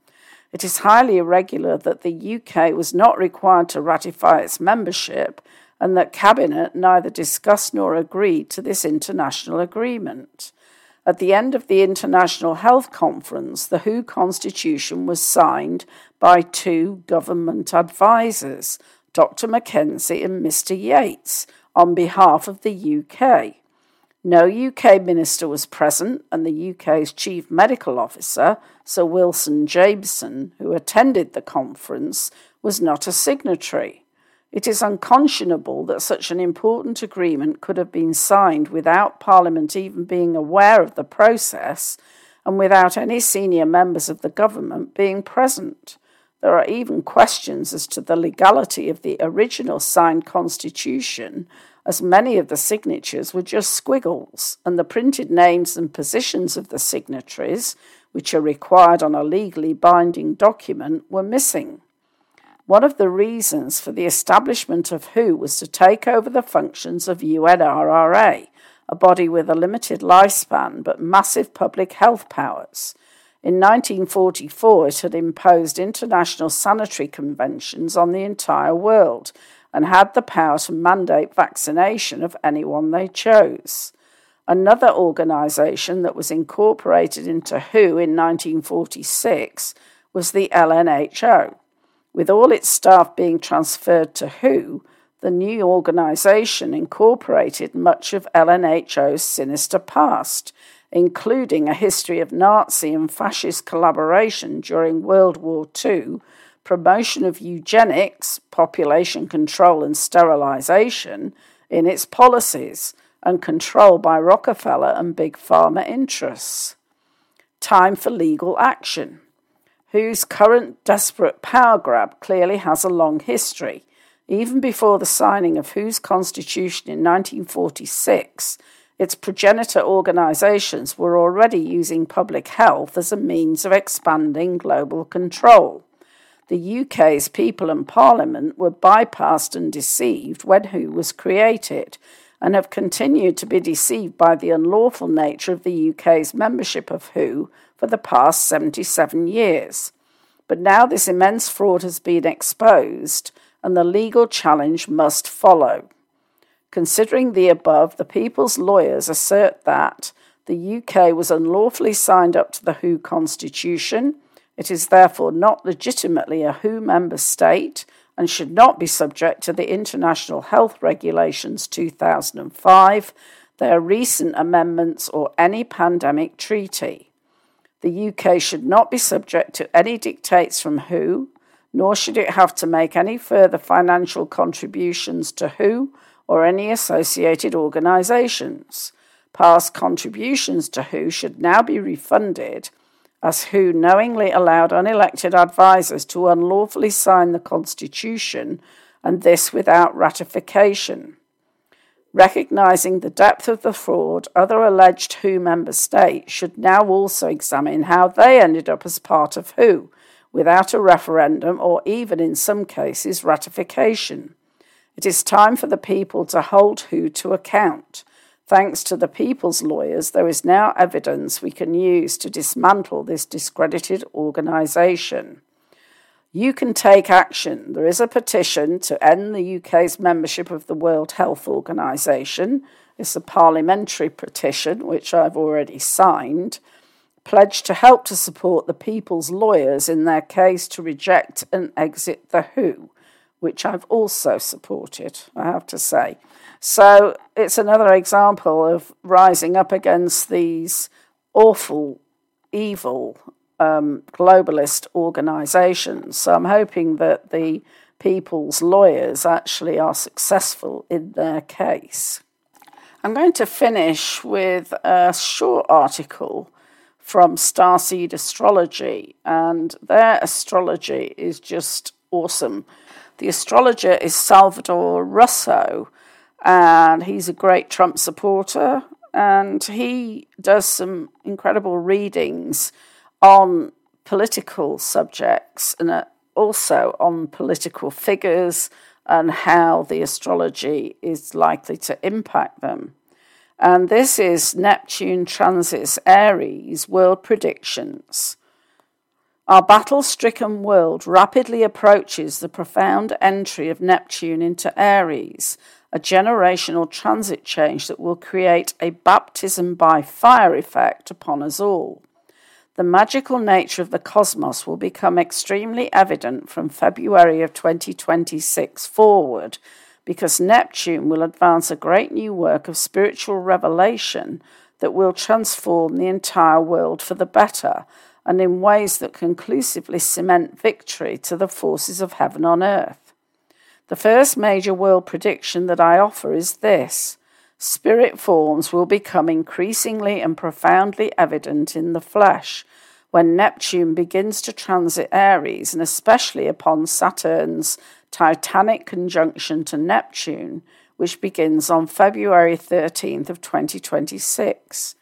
It is highly irregular that the UK was not required to ratify its membership and that Cabinet neither discussed nor agreed to this international agreement. At the end of the International Health Conference, the WHO Constitution was signed by two government advisers, Dr. Mackenzie and Mr. Yates on behalf of the UK. No UK minister was present, and the UK's chief medical officer, Sir Wilson Jameson, who attended the conference, was not a signatory. It is unconscionable that such an important agreement could have been signed without Parliament even being aware of the process and without any senior members of the government being present. There are even questions as to the legality of the original signed constitution, as many of the signatures were just squiggles, and the printed names and positions of the signatories, which are required on a legally binding document, were missing. One of the reasons for the establishment of WHO was to take over the functions of UNRRA, a body with a limited lifespan but massive public health powers. In 1944, it had imposed international sanitary conventions on the entire world and had the power to mandate vaccination of anyone they chose. Another organisation that was incorporated into WHO in 1946 was the LNHO. With all its staff being transferred to WHO, the new organisation incorporated much of LNHO's sinister past including a history of Nazi and fascist collaboration during World War II, promotion of eugenics, population control and sterilization in its policies, and control by Rockefeller and big pharma interests. Time for legal action. Whose current desperate power grab clearly has a long history. Even before the signing of WHO's constitution in 1946, its progenitor organisations were already using public health as a means of expanding global control. The UK's people and parliament were bypassed and deceived when WHO was created, and have continued to be deceived by the unlawful nature of the UK's membership of WHO for the past 77 years. But now this immense fraud has been exposed, and the legal challenge must follow. Considering the above, the people's lawyers assert that the UK was unlawfully signed up to the WHO Constitution. It is therefore not legitimately a WHO member state and should not be subject to the International Health Regulations 2005, their recent amendments, or any pandemic treaty. The UK should not be subject to any dictates from WHO, nor should it have to make any further financial contributions to WHO or any associated organisations. Past contributions to WHO should now be refunded, as WHO knowingly allowed unelected advisers to unlawfully sign the Constitution, and this without ratification. Recognising the depth of the fraud, other alleged WHO member states should now also examine how they ended up as part of WHO without a referendum or even in some cases ratification. It is time for the people to hold WHO to account. Thanks to the people's lawyers, there is now evidence we can use to dismantle this discredited organisation. You can take action. There is a petition to end the UK's membership of the World Health Organization. It's a parliamentary petition, which I've already signed. Pledge to help to support the people's lawyers in their case to reject and exit the WHO which I've also supported, I have to say. So it's another example of rising up against these awful, evil um, globalist organisations. So I'm hoping that the people's lawyers actually are successful in their case. I'm going to finish with a short article from Starseed Astrology, and their astrology is just awesome. The astrologer is Salvador Russo, and he's a great Trump supporter, and he does some incredible readings on political subjects and uh, also on political figures and how the astrology is likely to impact them. And this is Neptune transits Aries world predictions. Our battle stricken world rapidly approaches the profound entry of Neptune into Aries, a generational transit change that will create a baptism by fire effect upon us all. The magical nature of the cosmos will become extremely evident from February of 2026 forward because Neptune will advance a great new work of spiritual revelation that will transform the entire world for the better and in ways that conclusively cement victory to the forces of heaven on earth. The first major world prediction that I offer is this spirit forms will become increasingly and profoundly evident in the flesh when Neptune begins to transit Aries, and especially upon Saturn's Titanic conjunction to Neptune, which begins on February 13th of 2026.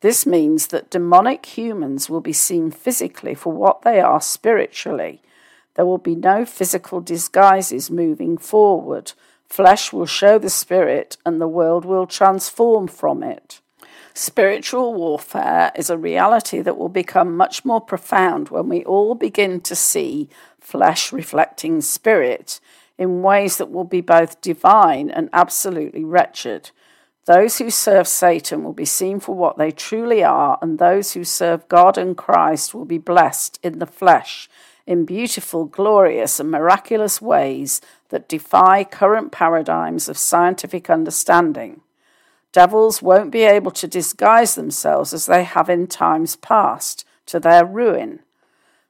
This means that demonic humans will be seen physically for what they are spiritually. There will be no physical disguises moving forward. Flesh will show the spirit, and the world will transform from it. Spiritual warfare is a reality that will become much more profound when we all begin to see flesh reflecting spirit in ways that will be both divine and absolutely wretched. Those who serve Satan will be seen for what they truly are, and those who serve God and Christ will be blessed in the flesh in beautiful, glorious, and miraculous ways that defy current paradigms of scientific understanding. Devils won't be able to disguise themselves as they have in times past, to their ruin.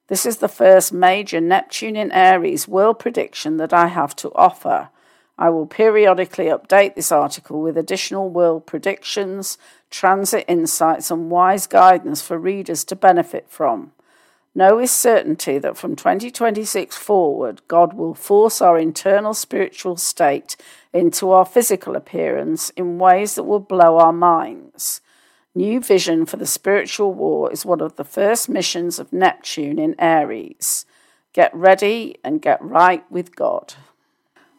This is the first major Neptune in Aries world prediction that I have to offer. I will periodically update this article with additional world predictions, transit insights, and wise guidance for readers to benefit from. Know with certainty that from 2026 forward, God will force our internal spiritual state into our physical appearance in ways that will blow our minds. New Vision for the Spiritual War is one of the first missions of Neptune in Aries. Get ready and get right with God.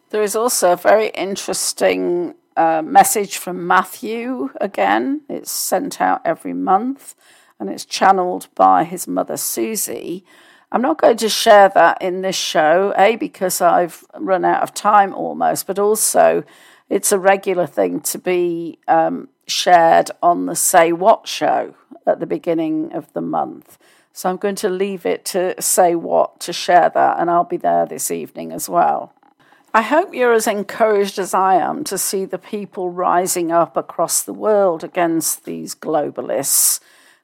There is also a very interesting uh, message from Matthew again. It's sent out every month and it's channeled by his mother Susie. I'm not going to share that in this show, A, because I've run out of time almost, but also it's a regular thing to be um, shared on the Say What show at the beginning of the month. So I'm going to leave it to Say What to share that, and I'll be there this evening as well. I hope you're as encouraged as I am to see the people rising up across the world against these globalists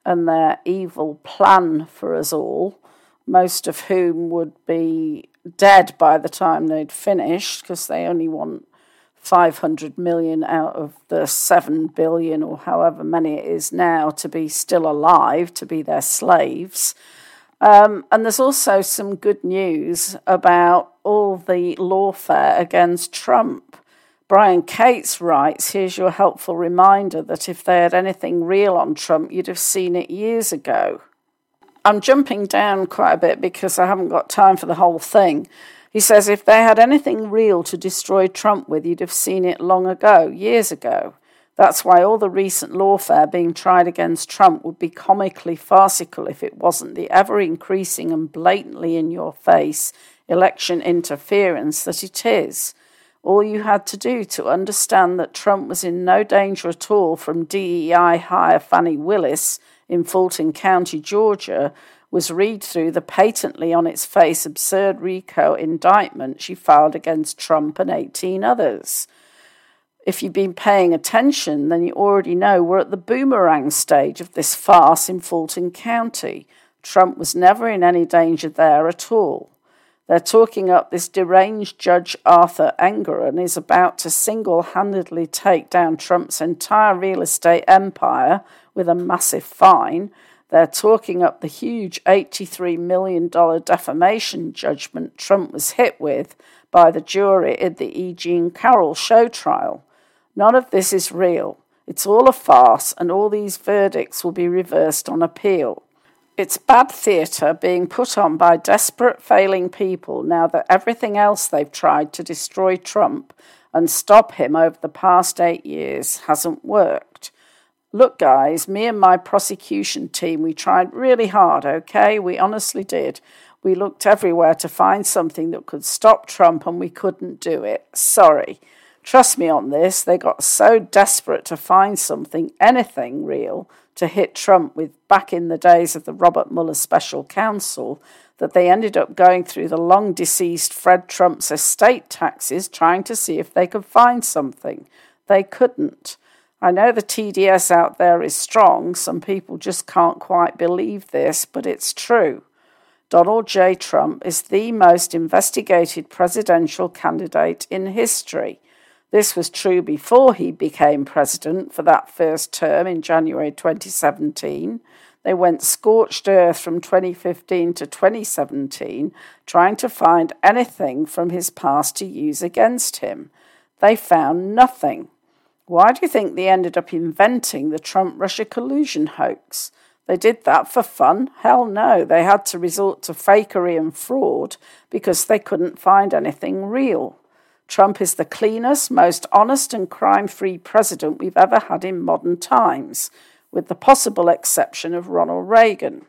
and their evil plan for us all, most of whom would be dead by the time they'd finished because they only want 500 million out of the 7 billion or however many it is now to be still alive, to be their slaves. Um, and there's also some good news about all the lawfare against Trump. Brian Cates writes Here's your helpful reminder that if they had anything real on Trump, you'd have seen it years ago. I'm jumping down quite a bit because I haven't got time for the whole thing. He says if they had anything real to destroy Trump with, you'd have seen it long ago, years ago. That's why all the recent lawfare being tried against Trump would be comically farcical if it wasn't the ever increasing and blatantly in your face election interference that it is. All you had to do to understand that Trump was in no danger at all from DEI hire Fani Willis in Fulton County, Georgia, was read through the patently on its face absurd RICO indictment she filed against Trump and 18 others. If you've been paying attention, then you already know we're at the boomerang stage of this farce in Fulton County. Trump was never in any danger there at all. They're talking up this deranged Judge Arthur Engoron is about to single handedly take down Trump's entire real estate empire with a massive fine. They're talking up the huge $83 million defamation judgment Trump was hit with by the jury in the E. Jean Carroll show trial. None of this is real. It's all a farce, and all these verdicts will be reversed on appeal. It's bad theatre being put on by desperate, failing people now that everything else they've tried to destroy Trump and stop him over the past eight years hasn't worked. Look, guys, me and my prosecution team, we tried really hard, okay? We honestly did. We looked everywhere to find something that could stop Trump and we couldn't do it. Sorry. Trust me on this, they got so desperate to find something, anything real, to hit Trump with back in the days of the Robert Mueller special counsel that they ended up going through the long deceased Fred Trump's estate taxes trying to see if they could find something. They couldn't. I know the TDS out there is strong. Some people just can't quite believe this, but it's true. Donald J. Trump is the most investigated presidential candidate in history. This was true before he became president for that first term in January 2017. They went scorched earth from 2015 to 2017, trying to find anything from his past to use against him. They found nothing. Why do you think they ended up inventing the Trump Russia collusion hoax? They did that for fun? Hell no. They had to resort to fakery and fraud because they couldn't find anything real. Trump is the cleanest, most honest, and crime free president we've ever had in modern times, with the possible exception of Ronald Reagan.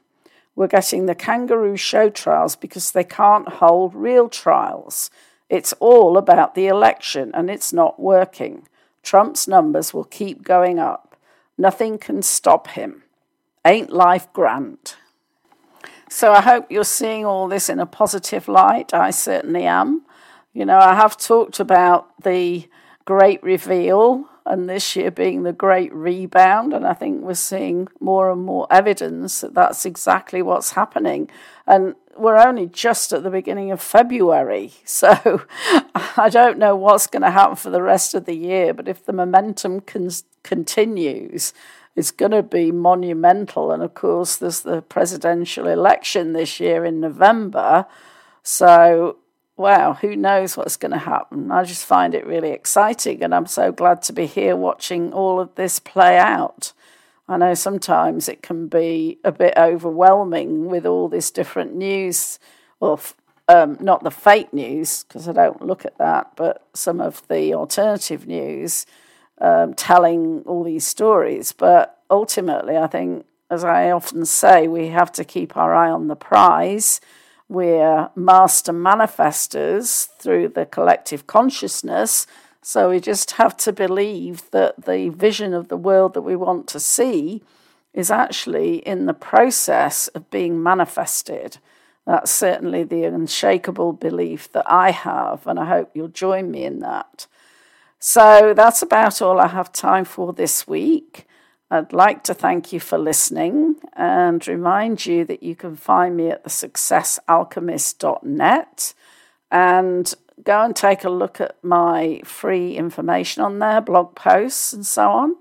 We're getting the kangaroo show trials because they can't hold real trials. It's all about the election, and it's not working. Trump's numbers will keep going up. Nothing can stop him. Ain't life grand? So I hope you're seeing all this in a positive light. I certainly am. You know, I have talked about the great reveal and this year being the great rebound. And I think we're seeing more and more evidence that that's exactly what's happening. And we're only just at the beginning of February. [LAUGHS] So I don't know what's going to happen for the rest of the year. But if the momentum con- continues, it's going to be monumental. And of course, there's the presidential election this year in November. So wow, who knows what's going to happen? I just find it really exciting, and I'm so glad to be here watching all of this play out. I know sometimes it can be a bit overwhelming with all this different news, well, um, not the fake news, because I don't look at that, but some of the alternative news um, telling all these stories. But ultimately, I think, as I often say, we have to keep our eye on the prize we're master manifestors through the collective consciousness. So we just have to believe that the vision of the world that we want to see is actually in the process of being manifested. That's certainly the unshakable belief that I have, and I hope you'll join me in that. So that's about all I have time for this week. I'd like to thank you for listening and remind you that you can find me at thesuccessalchemist.net and go and take a look at my free information on there, blog posts, and so on.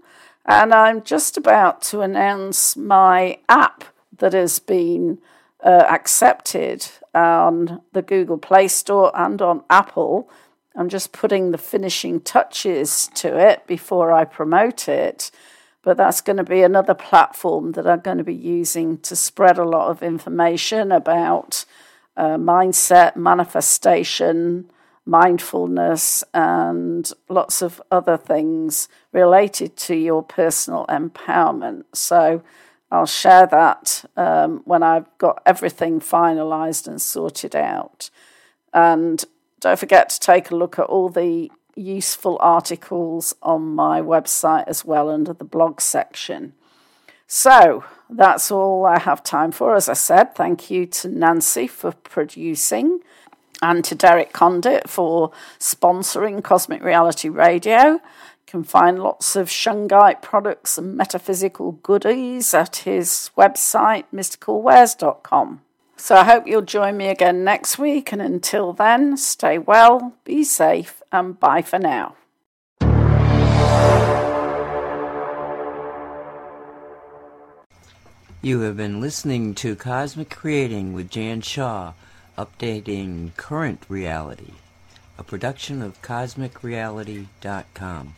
And I'm just about to announce my app that has been uh, accepted on the Google Play Store and on Apple. I'm just putting the finishing touches to it before I promote it but that's going to be another platform that I'm going to be using to spread a lot of information about uh, mindset, manifestation, mindfulness, and lots of other things related to your personal empowerment. So I'll share that um, when I've got everything finalized and sorted out. And don't forget to take a look at all the useful articles on my website as well under the blog section. So that's all I have time for. As I said, thank you to Nancy for producing and to Derek Condit for sponsoring Cosmic Reality Radio. You can find lots of Shungite products and metaphysical goodies at his website, mysticalwares.com. So I hope you'll join me again next week. And until then, stay well, be safe, and bye for now. You have been listening to Cosmic Creating with Jan Shaw, updating current reality, a production of CosmicReality.com.